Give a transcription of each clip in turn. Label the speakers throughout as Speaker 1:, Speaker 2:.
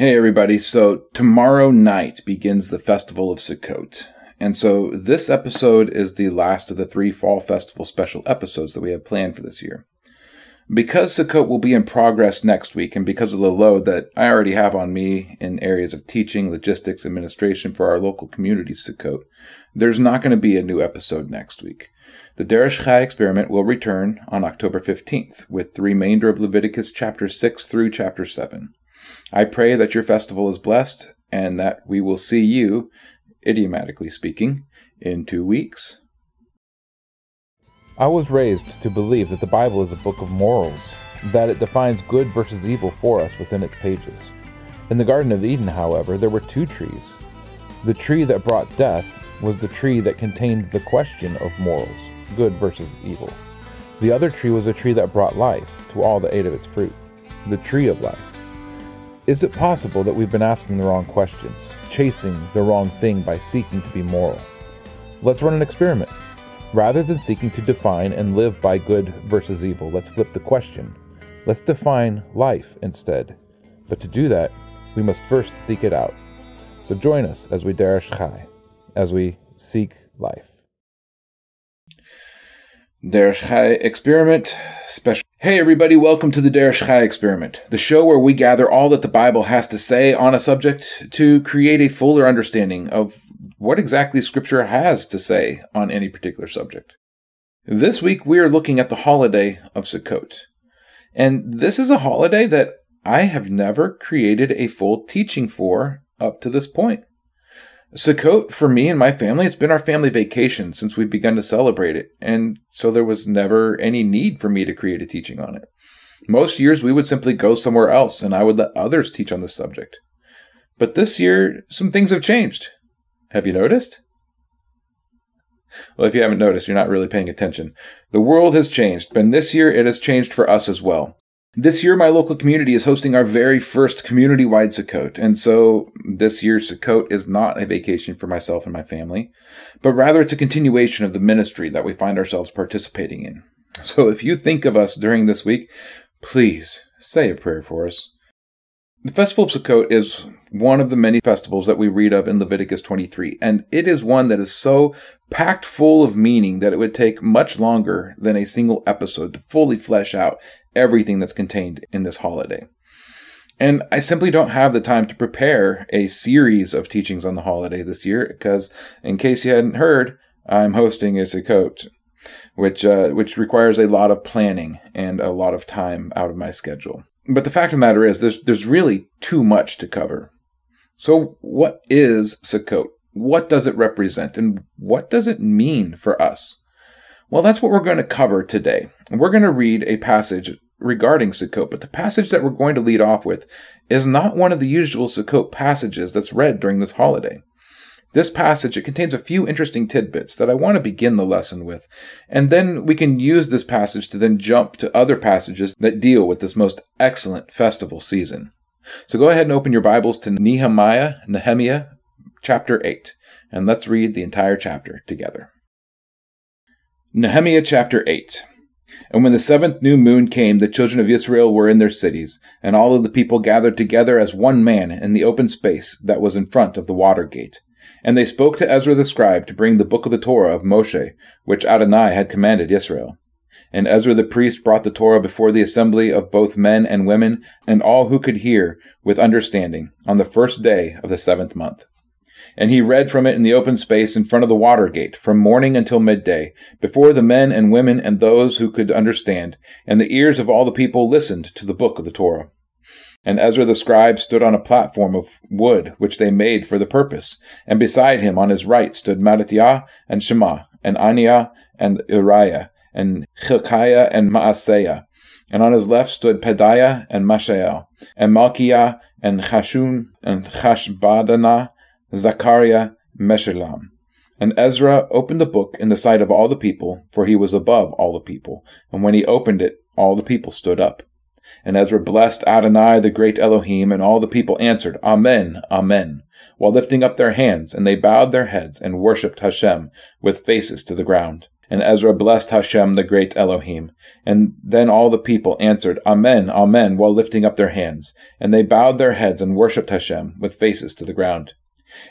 Speaker 1: Hey, everybody. So, tomorrow night begins the Festival of Sukkot. And so, this episode is the last of the three Fall Festival special episodes that we have planned for this year. Because Sukkot will be in progress next week, and because of the load that I already have on me in areas of teaching, logistics, administration for our local community Sukkot, there's not going to be a new episode next week. The Derish Chai experiment will return on October 15th with the remainder of Leviticus chapter 6 through chapter 7. I pray that your festival is blessed and that we will see you, idiomatically speaking, in two weeks.
Speaker 2: I was raised to believe that the Bible is a book of morals, that it defines good versus evil for us within its pages. In the Garden of Eden, however, there were two trees. The tree that brought death was the tree that contained the question of morals, good versus evil. The other tree was a tree that brought life to all that ate of its fruit, the tree of life. Is it possible that we've been asking the wrong questions, chasing the wrong thing by seeking to be moral? Let's run an experiment. Rather than seeking to define and live by good versus evil, let's flip the question. Let's define life instead. But to do that, we must first seek it out. So join us as we derish chai, as we seek life.
Speaker 1: Derish Chai Experiment Special. Hey everybody, welcome to the Derish Chai Experiment, the show where we gather all that the Bible has to say on a subject to create a fuller understanding of what exactly Scripture has to say on any particular subject. This week we are looking at the holiday of Sukkot. And this is a holiday that I have never created a full teaching for up to this point. Sukkot, for me and my family, it's been our family vacation since we've begun to celebrate it, and so there was never any need for me to create a teaching on it. Most years we would simply go somewhere else and I would let others teach on the subject. But this year, some things have changed. Have you noticed? Well, if you haven't noticed, you're not really paying attention. The world has changed, and this year it has changed for us as well. This year, my local community is hosting our very first community wide Sukkot. And so this year's Sukkot is not a vacation for myself and my family, but rather it's a continuation of the ministry that we find ourselves participating in. So if you think of us during this week, please say a prayer for us. The Festival of Sukkot is one of the many festivals that we read of in Leviticus 23, and it is one that is so packed full of meaning that it would take much longer than a single episode to fully flesh out everything that's contained in this holiday. And I simply don't have the time to prepare a series of teachings on the holiday this year because, in case you hadn't heard, I'm hosting a Sukkot, which uh, which requires a lot of planning and a lot of time out of my schedule. But the fact of the matter is, there's there's really too much to cover. So, what is Sukkot? What does it represent, and what does it mean for us? Well, that's what we're going to cover today. We're going to read a passage regarding Sukkot, but the passage that we're going to lead off with is not one of the usual Sukkot passages that's read during this holiday. This passage, it contains a few interesting tidbits that I want to begin the lesson with, and then we can use this passage to then jump to other passages that deal with this most excellent festival season. So go ahead and open your Bibles to Nehemiah, Nehemiah, chapter 8, and let's read the entire chapter together. Nehemiah chapter 8. And when the seventh new moon came, the children of Israel were in their cities, and all of the people gathered together as one man in the open space that was in front of the water gate. And they spoke to Ezra the scribe to bring the book of the Torah of Moshe, which Adonai had commanded Israel. And Ezra the priest brought the Torah before the assembly of both men and women, and all who could hear with understanding, on the first day of the seventh month. And he read from it in the open space in front of the water gate, from morning until midday, before the men and women and those who could understand, and the ears of all the people listened to the book of the Torah. And Ezra the scribe stood on a platform of wood which they made for the purpose, and beside him on his right stood Mattithiah and Shema, and Ananiah and Uriah, and Hilkiah and Maaseiah. And on his left stood Pedaiah and Mishael, and Malchiah and Hashum and Hashbaddanah, Zachariah, Meshullam. And Ezra opened the book in the sight of all the people, for he was above all the people. And when he opened it, all the people stood up. And Ezra blessed Adonai, the great Elohim, and all the people answered, Amen, Amen, while lifting up their hands, and they bowed their heads and worshipped Hashem with faces to the ground. And Ezra blessed Hashem, the great Elohim. And then all the people answered, Amen, Amen, while lifting up their hands. And they bowed their heads and worshipped Hashem with faces to the ground.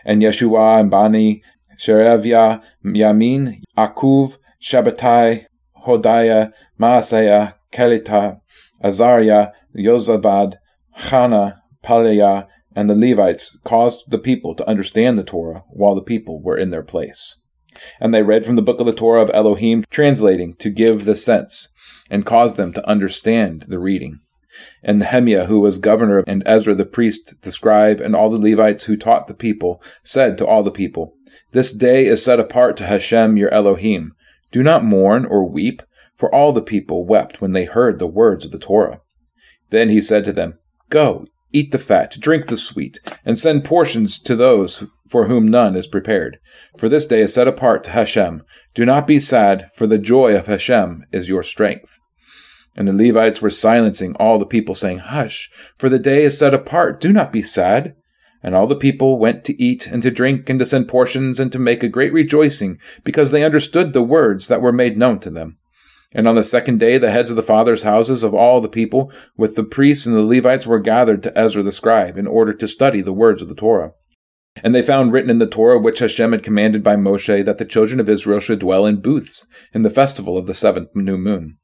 Speaker 1: And Yeshua and Bani, Shereviah, Yamin, Akuv, Shabbatai, Hodiah, Maaseiah, Kelita, Azariah, Yozabad, Hannah, Paliah, and the Levites caused the people to understand the Torah while the people were in their place. And they read from the book of the Torah of Elohim, translating to give the sense, and caused them to understand the reading. And Nehemiah, who was governor, and Ezra the priest, the scribe, and all the Levites who taught the people, said to all the people, This day is set apart to Hashem your Elohim. Do not mourn or weep, for all the people wept when they heard the words of the Torah. Then he said to them, Go, Eat the fat, drink the sweet, and send portions to those for whom none is prepared. For this day is set apart to Hashem. Do not be sad, for the joy of Hashem is your strength. And the Levites were silencing all the people, saying, Hush, for the day is set apart. Do not be sad. And all the people went to eat and to drink and to send portions and to make a great rejoicing, because they understood the words that were made known to them. And on the second day, the heads of the fathers' houses of all the people, with the priests and the Levites, were gathered to Ezra the scribe, in order to study the words of the Torah. And they found written in the Torah which Hashem had commanded by Moshe that the children of Israel should dwell in booths in the festival of the seventh new moon,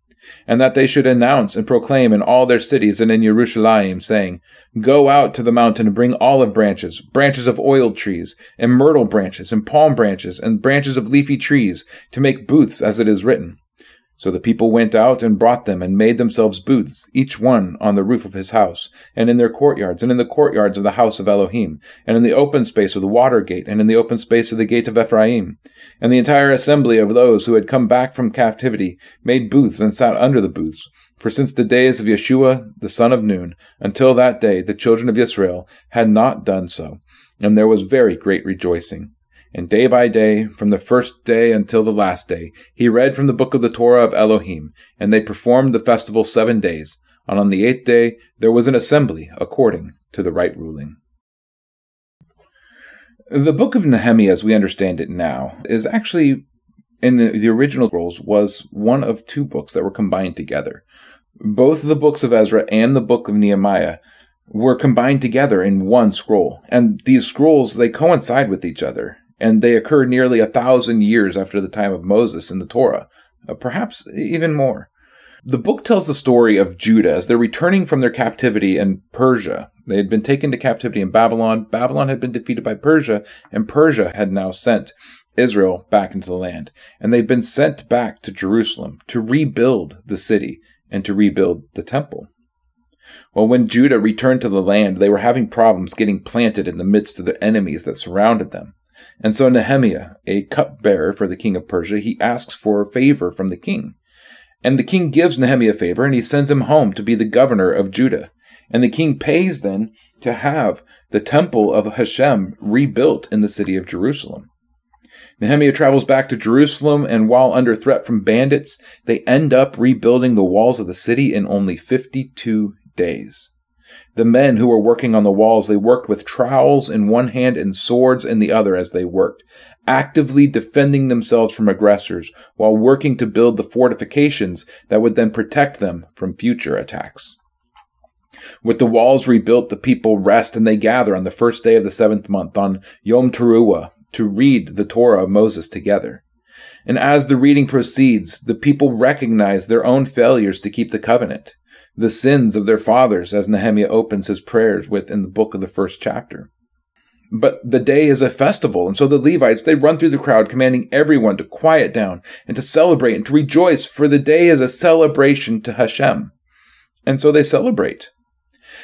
Speaker 1: and that they should announce and proclaim in all their cities and in Jerusalem, saying, Go out to the mountain and bring olive branches, branches of oil trees, and myrtle branches, and palm branches, and branches of leafy trees, to make booths as it is written. So the people went out and brought them and made themselves booths, each one on the roof of his house, and in their courtyards, and in the courtyards of the house of Elohim, and in the open space of the water gate, and in the open space of the gate of Ephraim. And the entire assembly of those who had come back from captivity made booths and sat under the booths. For since the days of Yeshua the son of Nun, until that day the children of Israel had not done so, and there was very great rejoicing. And day by day, from the first day until the last day, he read from the book of the Torah of Elohim, and they performed the festival seven days. And on the eighth day, there was an assembly according to the right ruling. The book of Nehemiah, as we understand it now, is actually, in the, original scrolls, was one of two books that were combined together. Both the books of Ezra and the book of Nehemiah were combined together in one scroll. And these scrolls, they coincide with each other and they occur nearly a thousand years after the time of Moses in the Torah, uh, perhaps even more. The book tells the story of Judah as they're returning from their captivity in Persia. They had been taken to captivity in Babylon. Babylon had been defeated by Persia, and Persia had now sent Israel back into the land. And they've been sent back to Jerusalem to rebuild the city and to rebuild the temple. Well, when Judah returned to the land, they were having problems getting planted in the midst of the enemies that surrounded them. And so Nehemiah, a cupbearer for the king of Persia, he asks for a favor from the king. And the king gives Nehemiah a favor, and he sends him home to be the governor of Judah. And the king pays then to have the temple of Hashem rebuilt in the city of Jerusalem. Nehemiah travels back to Jerusalem, and while under threat from bandits, they end up rebuilding the walls of the city in only 52 days. The men who were working on the walls, they worked with trowels in one hand and swords in the other as they worked, actively defending themselves from aggressors while working to build the fortifications that would then protect them from future attacks. With the walls rebuilt, the people rest and they gather on the first day of the seventh month on Yom Teruah to read the Torah of Moses together. And as the reading proceeds, the people recognize their own failures to keep the covenant the sins of their fathers, as Nehemiah opens his prayers with in the book of the first chapter. But the day is a festival, and so the Levites, they run through the crowd, commanding everyone to quiet down and to celebrate and to rejoice, for the day is a celebration to Hashem. And so they celebrate.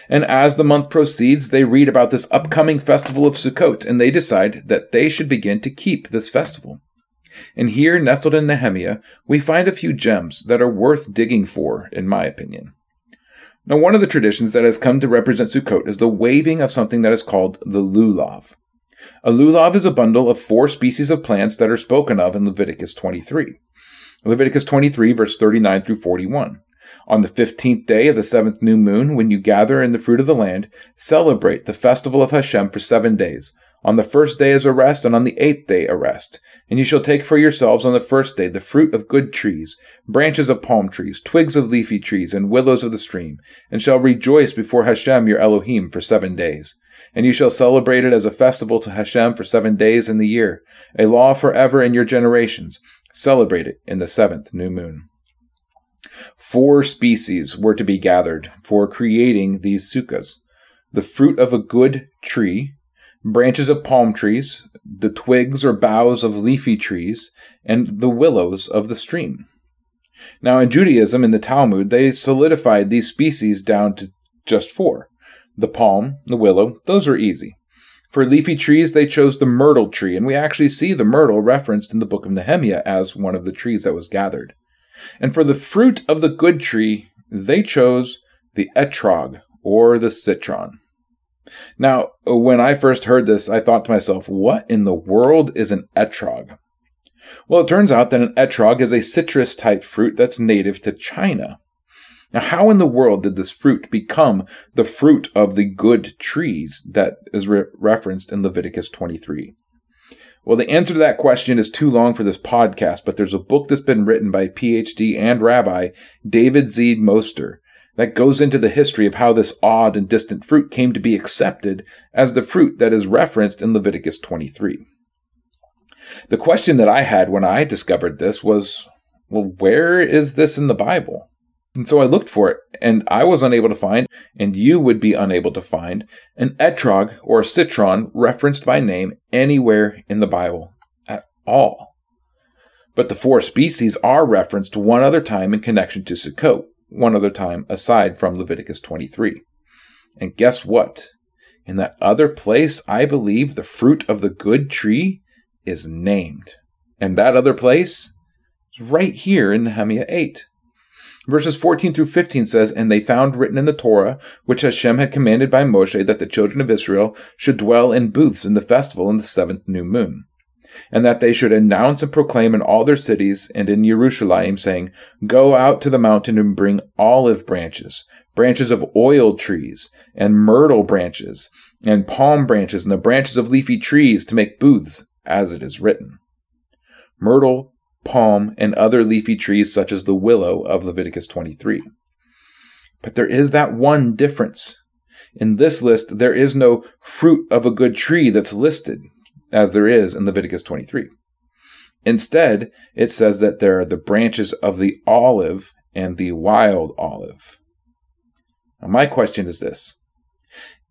Speaker 1: And as the month proceeds, they read about this upcoming festival of Sukkot, and they decide that they should begin to keep this festival. And here, nestled in Nehemiah, we find a few gems that are worth digging for, in my opinion. Now, one of the traditions that has come to represent Sukkot is the waving of something that is called the lulav. A lulav is a bundle of four species of plants that are spoken of in Leviticus 23. Leviticus 23, verse 39 through 41. On the fifteenth day of the seventh new moon, when you gather in the fruit of the land, celebrate the festival of Hashem for seven days. On the first day is a rest, and on the eighth day a rest. And you shall take for yourselves on the first day the fruit of good trees, branches of palm trees, twigs of leafy trees, and willows of the stream, and shall rejoice before Hashem your Elohim for seven days. And you shall celebrate it as a festival to Hashem for seven days in the year, a law forever in your generations. Celebrate it in the seventh new moon. Four species were to be gathered for creating these sukkahs the fruit of a good tree, branches of palm trees, the twigs or boughs of leafy trees, and the willows of the stream. Now, in Judaism, in the Talmud, they solidified these species down to just four the palm, the willow, those are easy. For leafy trees, they chose the myrtle tree, and we actually see the myrtle referenced in the book of Nehemiah as one of the trees that was gathered. And for the fruit of the good tree, they chose the etrog, or the citron. Now, when I first heard this, I thought to myself, what in the world is an etrog? Well, it turns out that an etrog is a citrus type fruit that's native to China. Now, how in the world did this fruit become the fruit of the good trees that is re- referenced in Leviticus 23? Well, the answer to that question is too long for this podcast, but there's a book that's been written by PhD and Rabbi David Zeed Moster that goes into the history of how this odd and distant fruit came to be accepted as the fruit that is referenced in Leviticus 23. The question that I had when I discovered this was, well, where is this in the Bible? And so I looked for it, and I was unable to find, and you would be unable to find, an etrog or a citron referenced by name anywhere in the Bible at all. But the four species are referenced one other time in connection to Sukkot, one other time aside from Leviticus 23. And guess what? In that other place, I believe the fruit of the good tree is named. And that other place is right here in Nehemiah 8. Verses 14 through 15 says, And they found written in the Torah, which Hashem had commanded by Moshe, that the children of Israel should dwell in booths in the festival in the seventh new moon and that they should announce and proclaim in all their cities and in Jerusalem, saying, Go out to the mountain and bring olive branches, branches of oil trees, and myrtle branches, and palm branches, and the branches of leafy trees to make booths, as it is written. Myrtle, palm, and other leafy trees such as the willow of Leviticus 23. But there is that one difference. In this list, there is no fruit of a good tree that's listed as there is in Leviticus 23. Instead, it says that there are the branches of the olive and the wild olive. Now, my question is this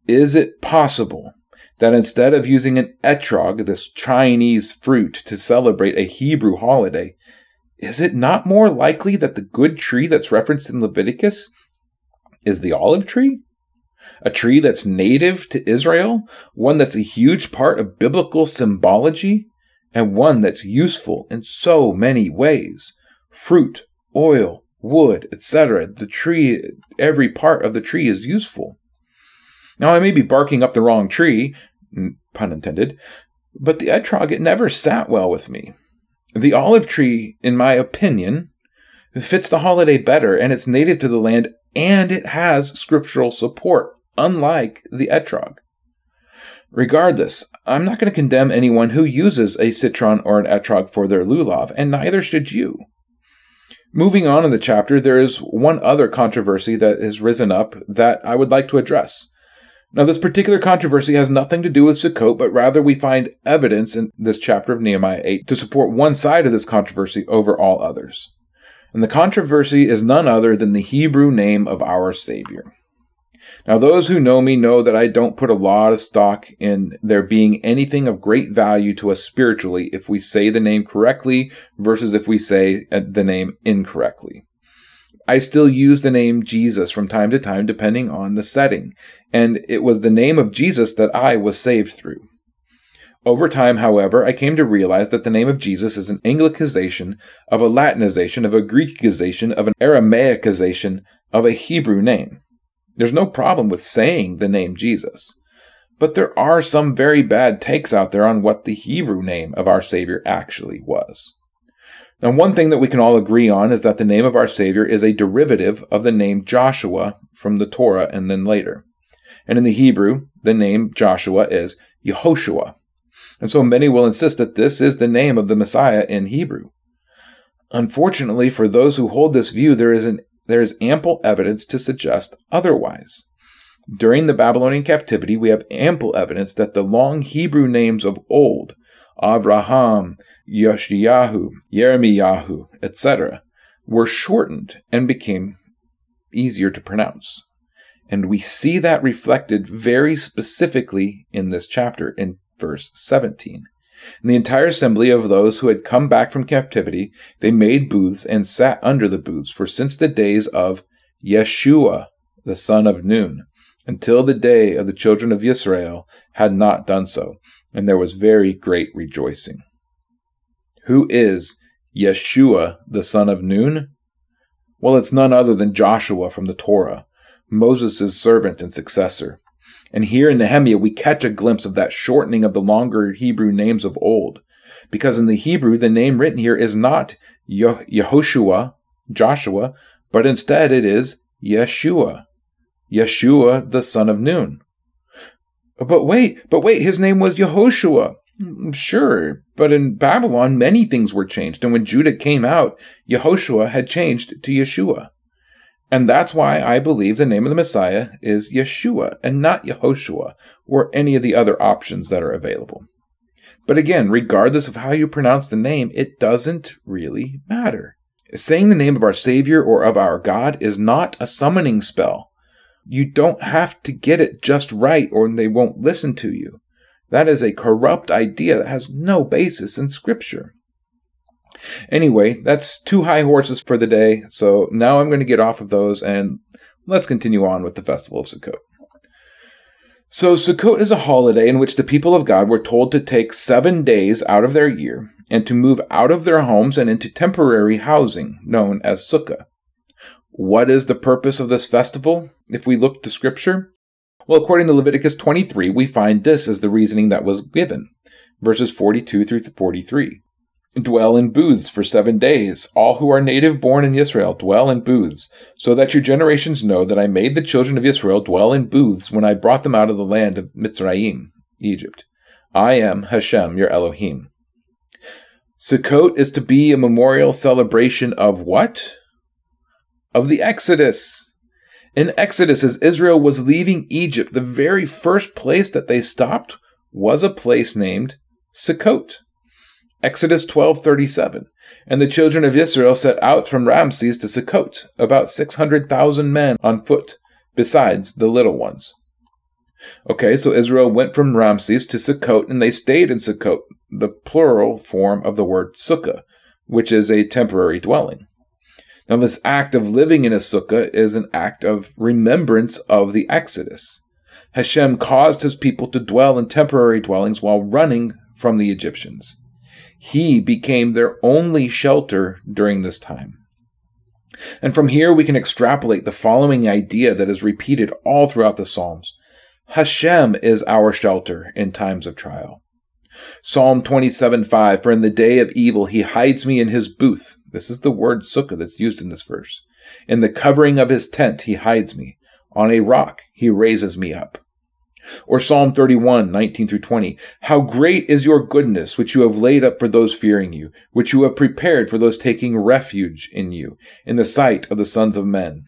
Speaker 1: Is it possible that instead of using an etrog, this Chinese fruit, to celebrate a Hebrew holiday, is it not more likely that the good tree that's referenced in Leviticus is the olive tree? A tree that's native to Israel, one that's a huge part of biblical symbology, and one that's useful in so many ways. Fruit, oil, wood, etc. The tree, every part of the tree is useful. Now, I may be barking up the wrong tree, pun intended, but the etrog, it never sat well with me. The olive tree, in my opinion, fits the holiday better, and it's native to the land, and it has scriptural support unlike the etrog. Regardless, I'm not going to condemn anyone who uses a citron or an etrog for their lulav, and neither should you. Moving on in the chapter, there is one other controversy that has risen up that I would like to address. Now, this particular controversy has nothing to do with Sukkot, but rather we find evidence in this chapter of Nehemiah 8 to support one side of this controversy over all others. And the controversy is none other than the Hebrew name of our Savior. Now, those who know me know that I don't put a lot of stock in there being anything of great value to us spiritually if we say the name correctly versus if we say uh, the name incorrectly. I still use the name Jesus from time to time depending on the setting, and it was the name of Jesus that I was saved through. Over time, however, I came to realize that the name of Jesus is an Anglicization of a Latinization of a Greekization of an Aramaicization of a Hebrew name. There's no problem with saying the name Jesus. But there are some very bad takes out there on what the Hebrew name of our Savior actually was. Now, one thing that we can all agree on is that the name of our Savior is a derivative of the name Joshua from the Torah and then later. And in the Hebrew, the name Joshua is Yehoshua. And so many will insist that this is the name of the Messiah in Hebrew. Unfortunately, for those who hold this view, there is, an, there is ample evidence to suggest otherwise. During the Babylonian captivity, we have ample evidence that the long Hebrew names of old, Avraham, Yoshiyahu, Yeremiyahu, etc., were shortened and became easier to pronounce. And we see that reflected very specifically in this chapter in verse 17. In the entire assembly of those who had come back from captivity, they made booths and sat under the booths, for since the days of Yeshua, the son of Nun, until the day of the children of Israel, had not done so, and there was very great rejoicing. Who is Yeshua, the son of Nun? Well, it's none other than Joshua from the Torah, Moses' servant and successor. And here in Nehemiah, we catch a glimpse of that shortening of the longer Hebrew names of old. Because in the Hebrew, the name written here is not Yehoshua, Joshua, but instead it is Yeshua, Yeshua, the son of Nun. But wait, but wait, his name was Yehoshua. Mm, sure, but in Babylon, many things were changed. And when Judah came out, Yehoshua had changed to Yeshua. And that's why I believe the name of the Messiah is Yeshua and not Yehoshua or any of the other options that are available. But again, regardless of how you pronounce the name, it doesn't really matter. Saying the name of our Savior or of our God is not a summoning spell. You don't have to get it just right or they won't listen to you. That is a corrupt idea that has no basis in Scripture. Anyway, that's two high horses for the day, so now I'm going to get off of those and let's continue on with the Festival of Sukkot. So, Sukkot is a holiday in which the people of God were told to take seven days out of their year and to move out of their homes and into temporary housing known as Sukkah. What is the purpose of this festival if we look to Scripture? Well, according to Leviticus 23, we find this as the reasoning that was given verses 42 through 43. Dwell in booths for seven days. All who are native born in Israel dwell in booths, so that your generations know that I made the children of Israel dwell in booths when I brought them out of the land of Mitzrayim, Egypt. I am Hashem, your Elohim. Sukkot is to be a memorial celebration of what? Of the Exodus. In Exodus, as Israel was leaving Egypt, the very first place that they stopped was a place named Sukkot. Exodus 12:37. And the children of Israel set out from Ramses to Sukkot, about 600,000 men on foot, besides the little ones. Okay, so Israel went from Ramses to Sukkot and they stayed in Sukkot, the plural form of the word sukkah, which is a temporary dwelling. Now, this act of living in a sukkah is an act of remembrance of the Exodus. Hashem caused his people to dwell in temporary dwellings while running from the Egyptians. He became their only shelter during this time. And from here we can extrapolate the following idea that is repeated all throughout the Psalms. Hashem is our shelter in times of trial. Psalm 27 5 For in the day of evil he hides me in his booth. This is the word sukkah that's used in this verse. In the covering of his tent he hides me. On a rock he raises me up. Or Psalm 31, 19 through 20. How great is your goodness, which you have laid up for those fearing you, which you have prepared for those taking refuge in you, in the sight of the sons of men.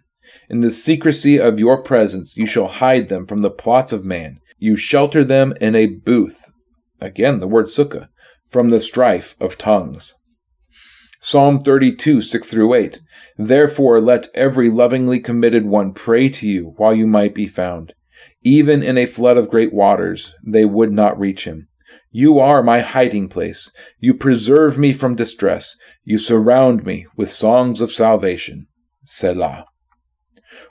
Speaker 1: In the secrecy of your presence, you shall hide them from the plots of man. You shelter them in a booth. Again, the word sukkah, from the strife of tongues. Psalm 32, 6 through 8. Therefore, let every lovingly committed one pray to you while you might be found. Even in a flood of great waters, they would not reach him. You are my hiding place. You preserve me from distress. You surround me with songs of salvation. Selah.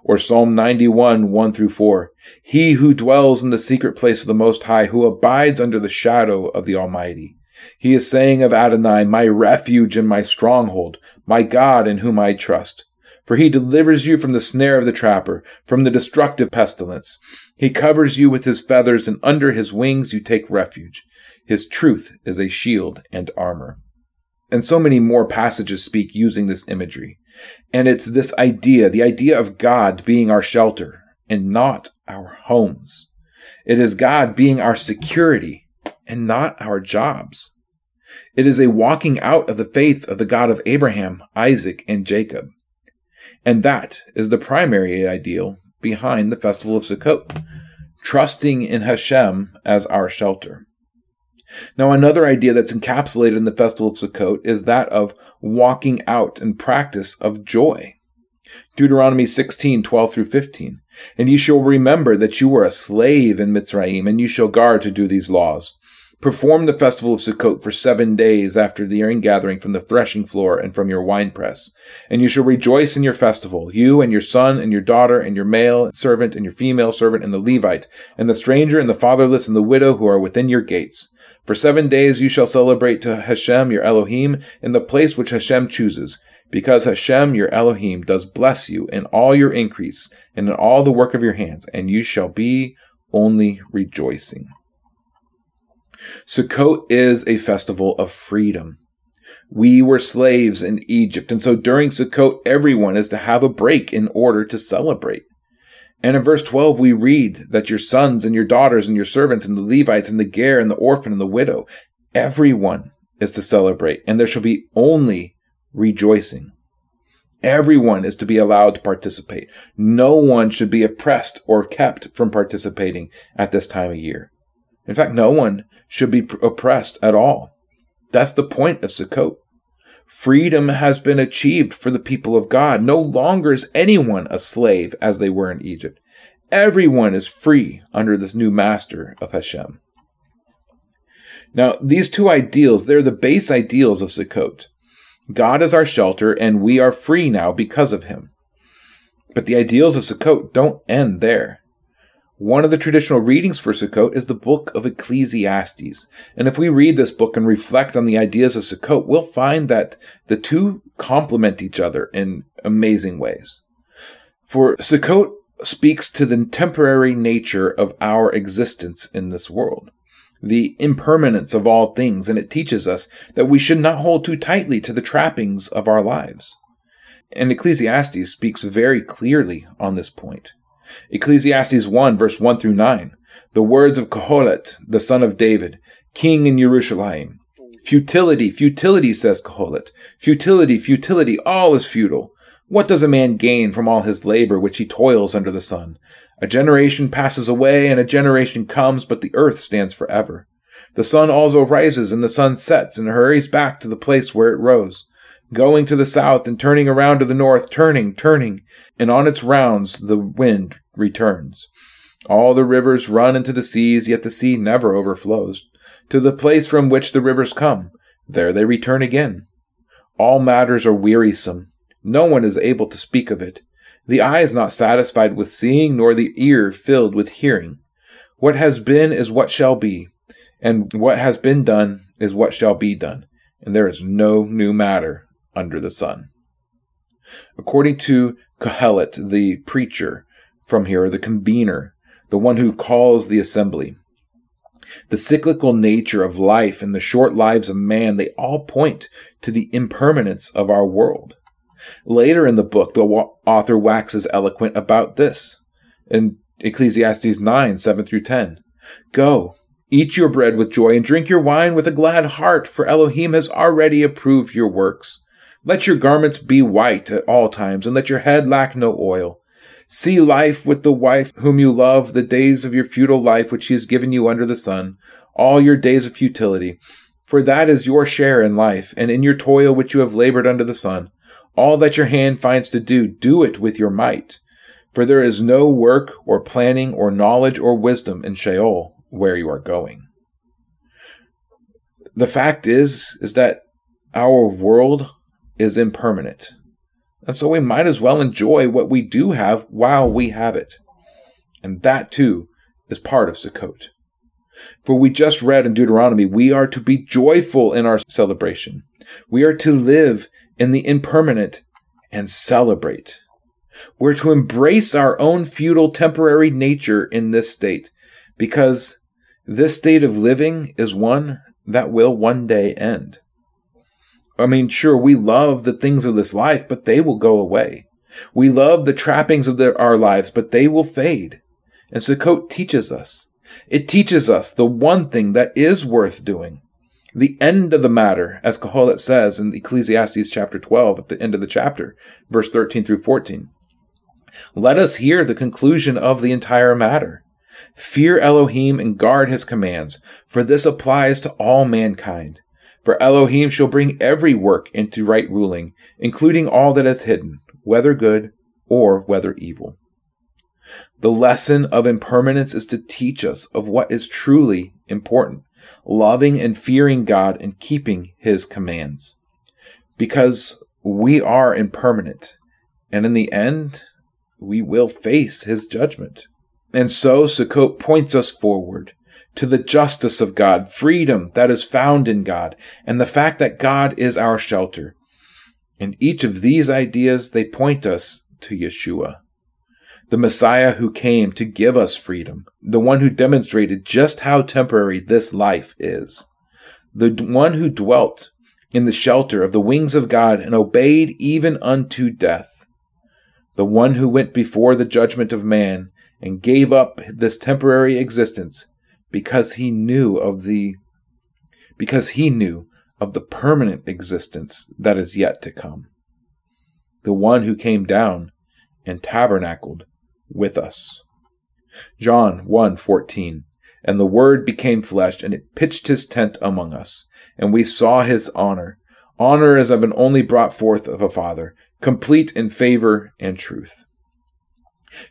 Speaker 1: Or Psalm 91, 1 through 4. He who dwells in the secret place of the Most High, who abides under the shadow of the Almighty. He is saying of Adonai, my refuge and my stronghold, my God in whom I trust. For he delivers you from the snare of the trapper, from the destructive pestilence. He covers you with his feathers, and under his wings you take refuge. His truth is a shield and armor. And so many more passages speak using this imagery. And it's this idea, the idea of God being our shelter and not our homes. It is God being our security and not our jobs. It is a walking out of the faith of the God of Abraham, Isaac, and Jacob. And that is the primary ideal behind the festival of Sukkot, trusting in Hashem as our shelter. Now, another idea that's encapsulated in the festival of Sukkot is that of walking out and practice of joy. Deuteronomy 16, 12 through 15. And you shall remember that you were a slave in Mitzrayim, and you shall guard to do these laws. Perform the festival of Sukkot for seven days after the gathering from the threshing floor and from your winepress. And you shall rejoice in your festival, you and your son and your daughter and your male servant and your female servant and the Levite, and the stranger and the fatherless and the widow who are within your gates. For seven days you shall celebrate to Hashem your Elohim in the place which Hashem chooses, because Hashem your Elohim does bless you in all your increase and in all the work of your hands, and you shall be only rejoicing. Sukkot is a festival of freedom. We were slaves in Egypt, and so during Sukkot, everyone is to have a break in order to celebrate. And in verse 12, we read that your sons and your daughters and your servants and the Levites and the Ger and the orphan and the widow, everyone is to celebrate, and there shall be only rejoicing. Everyone is to be allowed to participate. No one should be oppressed or kept from participating at this time of year. In fact, no one should be oppressed at all. That's the point of Sukkot. Freedom has been achieved for the people of God. No longer is anyone a slave as they were in Egypt. Everyone is free under this new master of Hashem. Now, these two ideals, they're the base ideals of Sukkot. God is our shelter, and we are free now because of him. But the ideals of Sukkot don't end there. One of the traditional readings for Sukkot is the book of Ecclesiastes. And if we read this book and reflect on the ideas of Sukkot, we'll find that the two complement each other in amazing ways. For Sukkot speaks to the temporary nature of our existence in this world, the impermanence of all things, and it teaches us that we should not hold too tightly to the trappings of our lives. And Ecclesiastes speaks very clearly on this point. Ecclesiastes 1, verse 1 through 9. The words of Kohelet, the son of David, king in Jerusalem. Futility, futility, says Kohelet. Futility, futility, all is futile. What does a man gain from all his labor which he toils under the sun? A generation passes away and a generation comes, but the earth stands forever. The sun also rises and the sun sets and hurries back to the place where it rose going to the south and turning around to the north, turning, turning, and on its rounds the wind returns. All the rivers run into the seas, yet the sea never overflows. To the place from which the rivers come, there they return again. All matters are wearisome. No one is able to speak of it. The eye is not satisfied with seeing, nor the ear filled with hearing. What has been is what shall be, and what has been done is what shall be done, and there is no new matter under the sun. According to Kohelet, the preacher from here, the convener, the one who calls the assembly, the cyclical nature of life and the short lives of man, they all point to the impermanence of our world. Later in the book, the author waxes eloquent about this in Ecclesiastes 9 7 through 10. Go, eat your bread with joy and drink your wine with a glad heart, for Elohim has already approved your works. Let your garments be white at all times, and let your head lack no oil. See life with the wife whom you love, the days of your futile life which he has given you under the sun, all your days of futility. For that is your share in life, and in your toil which you have labored under the sun. All that your hand finds to do, do it with your might. For there is no work, or planning, or knowledge, or wisdom in Sheol, where you are going. The fact is, is that our world is impermanent. And so we might as well enjoy what we do have while we have it. And that too is part of Sukkot. For we just read in Deuteronomy, we are to be joyful in our celebration. We are to live in the impermanent and celebrate. We're to embrace our own futile temporary nature in this state because this state of living is one that will one day end. I mean, sure, we love the things of this life, but they will go away. We love the trappings of our lives, but they will fade. And Sukkot teaches us It teaches us the one thing that is worth doing. The end of the matter, as Kohelet says in Ecclesiastes chapter 12 at the end of the chapter, verse 13 through 14. Let us hear the conclusion of the entire matter. Fear Elohim and guard his commands, for this applies to all mankind. For Elohim shall bring every work into right ruling, including all that is hidden, whether good or whether evil. The lesson of impermanence is to teach us of what is truly important, loving and fearing God and keeping his commands. Because we are impermanent, and in the end, we will face his judgment. And so Sukkot points us forward to the justice of God, freedom that is found in God, and the fact that God is our shelter. In each of these ideas, they point us to Yeshua, the Messiah who came to give us freedom, the one who demonstrated just how temporary this life is, the one who dwelt in the shelter of the wings of God and obeyed even unto death, the one who went before the judgment of man and gave up this temporary existence because he knew of the because he knew of the permanent existence that is yet to come. The one who came down and tabernacled with us. John 1:14 And the word became flesh and it pitched his tent among us and we saw his honor honor as of an only brought forth of a father complete in favor and truth.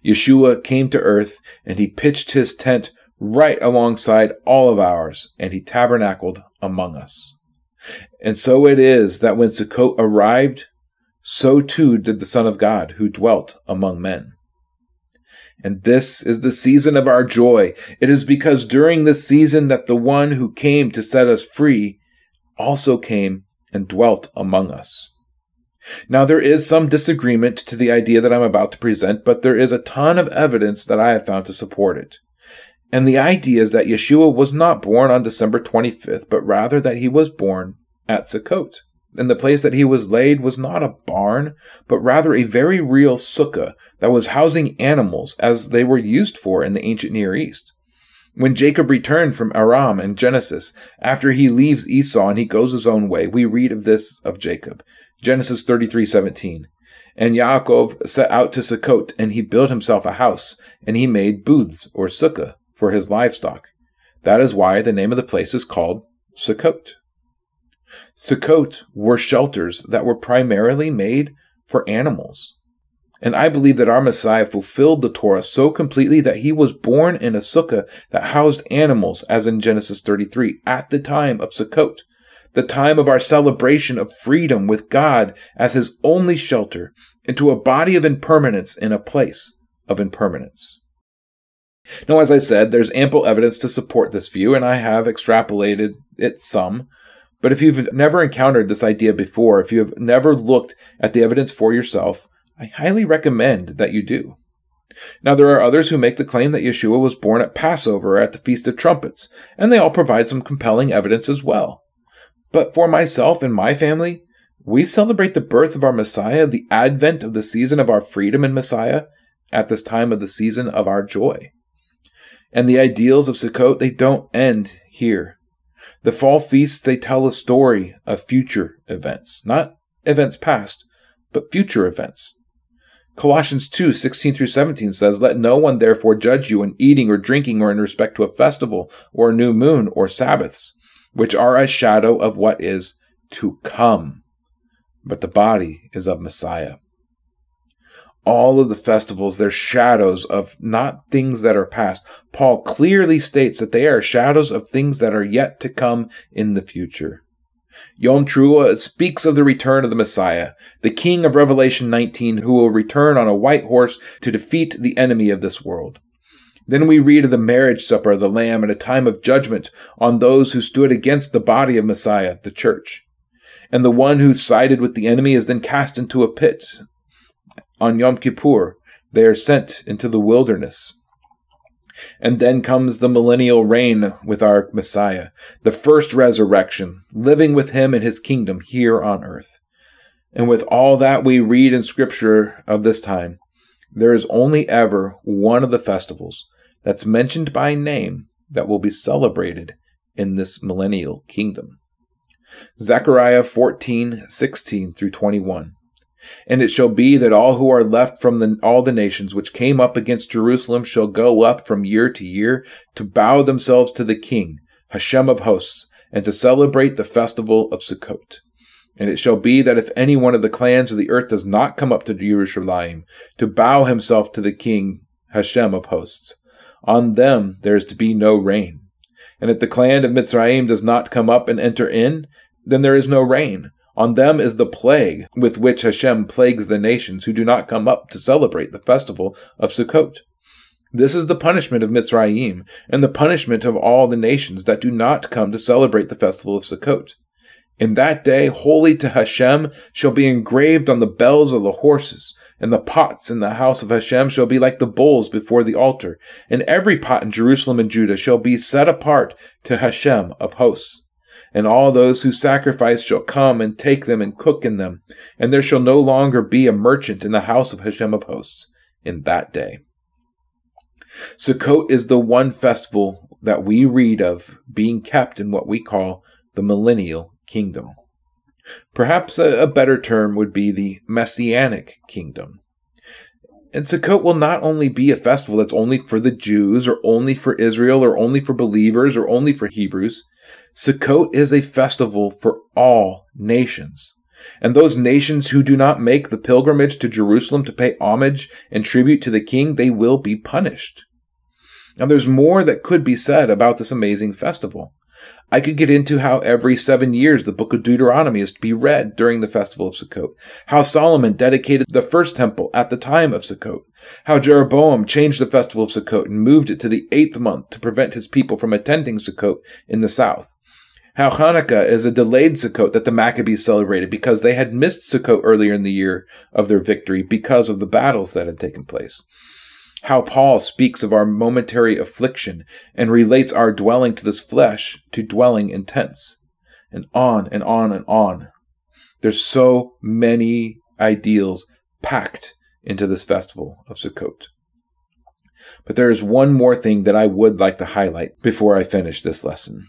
Speaker 1: Yeshua came to earth and he pitched his tent right alongside all of ours and he tabernacled among us. And so it is that when Sukkot arrived, so too did the Son of God who dwelt among men. And this is the season of our joy. It is because during this season that the one who came to set us free also came and dwelt among us. Now, there is some disagreement to the idea that I'm about to present, but there is a ton of evidence that I have found to support it. And the idea is that Yeshua was not born on December 25th, but rather that he was born at Sukkot. And the place that he was laid was not a barn, but rather a very real sukkah that was housing animals as they were used for in the ancient Near East. When Jacob returned from Aram in Genesis, after he leaves Esau and he goes his own way, we read of this of Jacob. Genesis 33:17. And Yaakov set out to Sukkot, and he built himself a house, and he made booths or sukkah for his livestock. That is why the name of the place is called Sukkot. Sukkot were shelters that were primarily made for animals. And I believe that our Messiah fulfilled the Torah so completely that he was born in a sukkah that housed animals, as in Genesis 33, at the time of Sukkot the time of our celebration of freedom with God as his only shelter, into a body of impermanence in a place of impermanence. Now, as I said, there's ample evidence to support this view, and I have extrapolated it some. But if you've never encountered this idea before, if you have never looked at the evidence for yourself, I highly recommend that you do. Now, there are others who make the claim that Yeshua was born at Passover at the Feast of Trumpets, and they all provide some compelling evidence as well. But for myself and my family, we celebrate the birth of our Messiah, the advent of the season of our freedom in Messiah, at this time of the season of our joy. And the ideals of Sukkot, they don't end here. The fall feasts, they tell a story of future events, not events past, but future events. Colossians 2, 16 through 17 says, Let no one therefore judge you in eating or drinking or in respect to a festival or a new moon or Sabbaths which are a shadow of what is to come. But the body is of Messiah. All of the festivals, they're shadows of not things that are past. Paul clearly states that they are shadows of things that are yet to come in the future. Yom Teruah speaks of the return of the Messiah, the King of Revelation 19, who will return on a white horse to defeat the enemy of this world. Then we read of the marriage supper of the Lamb and a time of judgment on those who stood against the body of Messiah, the church. And the one who sided with the enemy is then cast into a pit. On Yom Kippur, they are sent into the wilderness. And then comes the millennial reign with our Messiah, the first resurrection, living with him in his kingdom here on earth. And with all that we read in Scripture of this time, there is only ever one of the festivals that's mentioned by name that will be celebrated in this millennial kingdom. Zechariah 14, 16 through 21. And it shall be that all who are left from the, all the nations which came up against Jerusalem shall go up from year to year to bow themselves to the king, Hashem of hosts, and to celebrate the festival of Sukkot. And it shall be that if any one of the clans of the earth does not come up to Jerusalem to bow himself to the king, Hashem of hosts, on them there is to be no rain. And if the clan of Mitzrayim does not come up and enter in, then there is no rain. On them is the plague with which Hashem plagues the nations who do not come up to celebrate the festival of Sukkot. This is the punishment of Mitzrayim, and the punishment of all the nations that do not come to celebrate the festival of Sukkot. In that day, holy to Hashem shall be engraved on the bells of the horses, and the pots in the house of Hashem shall be like the bowls before the altar, and every pot in Jerusalem and Judah shall be set apart to Hashem of hosts. And all those who sacrifice shall come and take them and cook in them, and there shall no longer be a merchant in the house of Hashem of hosts in that day. Sukkot is the one festival that we read of being kept in what we call the millennial kingdom. Perhaps a, a better term would be the messianic kingdom. And Sukkot will not only be a festival that's only for the Jews or only for Israel or only for believers or only for Hebrews. Sukkot is a festival for all nations. And those nations who do not make the pilgrimage to Jerusalem to pay homage and tribute to the king, they will be punished. Now there's more that could be said about this amazing festival. I could get into how every seven years the book of Deuteronomy is to be read during the festival of Sukkot, how Solomon dedicated the first temple at the time of Sukkot, how Jeroboam changed the festival of Sukkot and moved it to the eighth month to prevent his people from attending Sukkot in the south, how Hanukkah is a delayed Sukkot that the Maccabees celebrated because they had missed Sukkot earlier in the year of their victory because of the battles that had taken place how Paul speaks of our momentary affliction and relates our dwelling to this flesh to dwelling in tents, and on and on and on. There's so many ideals packed into this festival of Sukkot. But there is one more thing that I would like to highlight before I finish this lesson.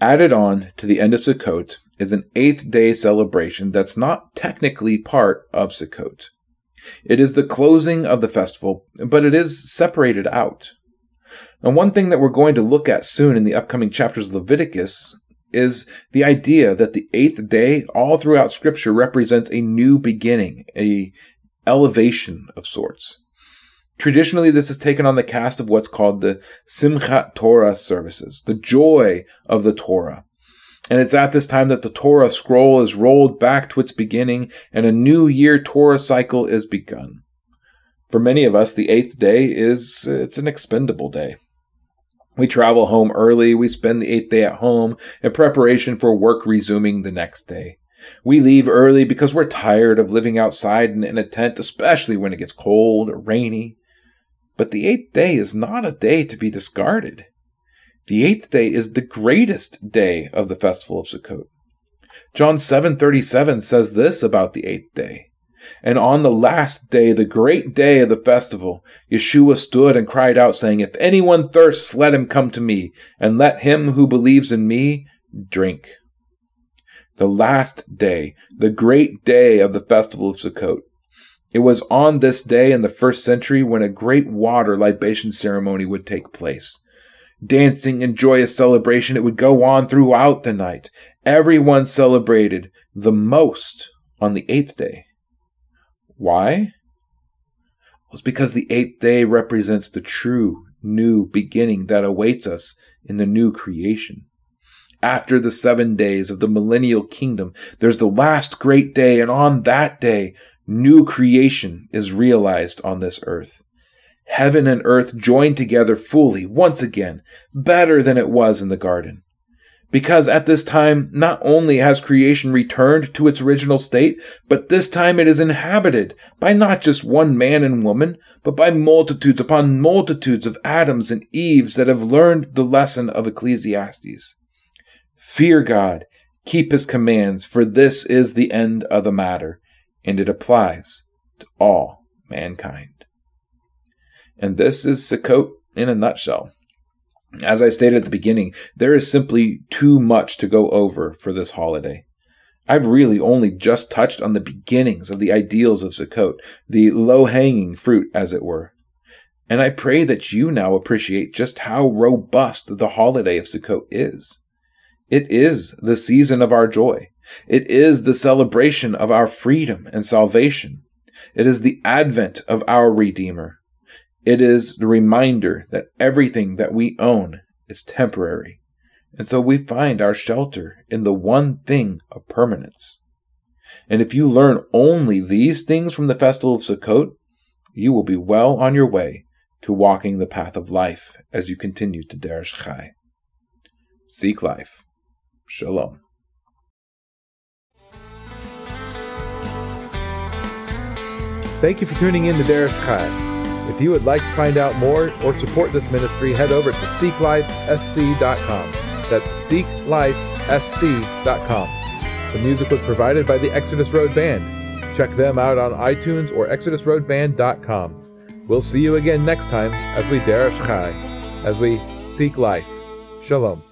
Speaker 1: Added on to the end of Sukkot is an eighth day celebration that's not technically part of Sukkot. It is the closing of the festival, but it is separated out. And one thing that we're going to look at soon in the upcoming chapters of Leviticus is the idea that the eighth day all throughout scripture represents a new beginning, a elevation of sorts. Traditionally, this is taken on the cast of what's called the Simchat Torah services, the joy of the Torah. And it's at this time that the Torah scroll is rolled back to its beginning and a new year Torah cycle is begun. For many of us, the eighth day is, it's an expendable day. We travel home early. We spend the eighth day at home in preparation for work resuming the next day. We leave early because we're tired of living outside in, in a tent, especially when it gets cold or rainy. But the eighth day is not a day to be discarded. The eighth day is the greatest day of the festival of Sukkot. John 7:37 says this about the eighth day. And on the last day, the great day of the festival, Yeshua stood and cried out, saying, If anyone thirsts, let him come to me, and let him who believes in me drink. The last day, the great day of the festival of Sukkot. It was on this day in the first century when a great water libation ceremony would take place dancing and joyous celebration. It would go on throughout the night. Everyone celebrated the most on the eighth day. Why? Well, it's because the eighth day represents the true new beginning that awaits us in the new creation. After the seven days of the millennial kingdom, there's the last great day, and on that day, new creation is realized on this earth. Heaven and earth joined together fully once again, better than it was in the garden. Because at this time, not only has creation returned to its original state, but this time it is inhabited by not just one man and woman, but by multitudes upon multitudes of Adams and Eves that have learned the lesson of Ecclesiastes. Fear God, keep his commands, for this is the end of the matter, and it applies to all mankind. And this is Sukkot in a nutshell. As I stated at the beginning, there is simply too much to go over for this holiday. I've really only just touched on the beginnings of the ideals of Sukkot, the low hanging fruit, as it were. And I pray that you now appreciate just how robust the holiday of Sukkot is. It is the season of our joy. It is the celebration of our freedom and salvation. It is the advent of our Redeemer. It is the reminder that everything that we own is temporary. And so we find our shelter in the one thing of permanence. And if you learn only these things from the festival of Sukkot, you will be well on your way to walking the path of life as you continue to Derish Chai. Seek life. Shalom.
Speaker 2: Thank you for tuning in to Derish Chai. If you would like to find out more or support this ministry, head over to seeklifesc.com. That's seeklifesc.com. The music was provided by the Exodus Road Band. Check them out on iTunes or exodusroadband.com. We'll see you again next time as we derish chai, as we seek life. Shalom.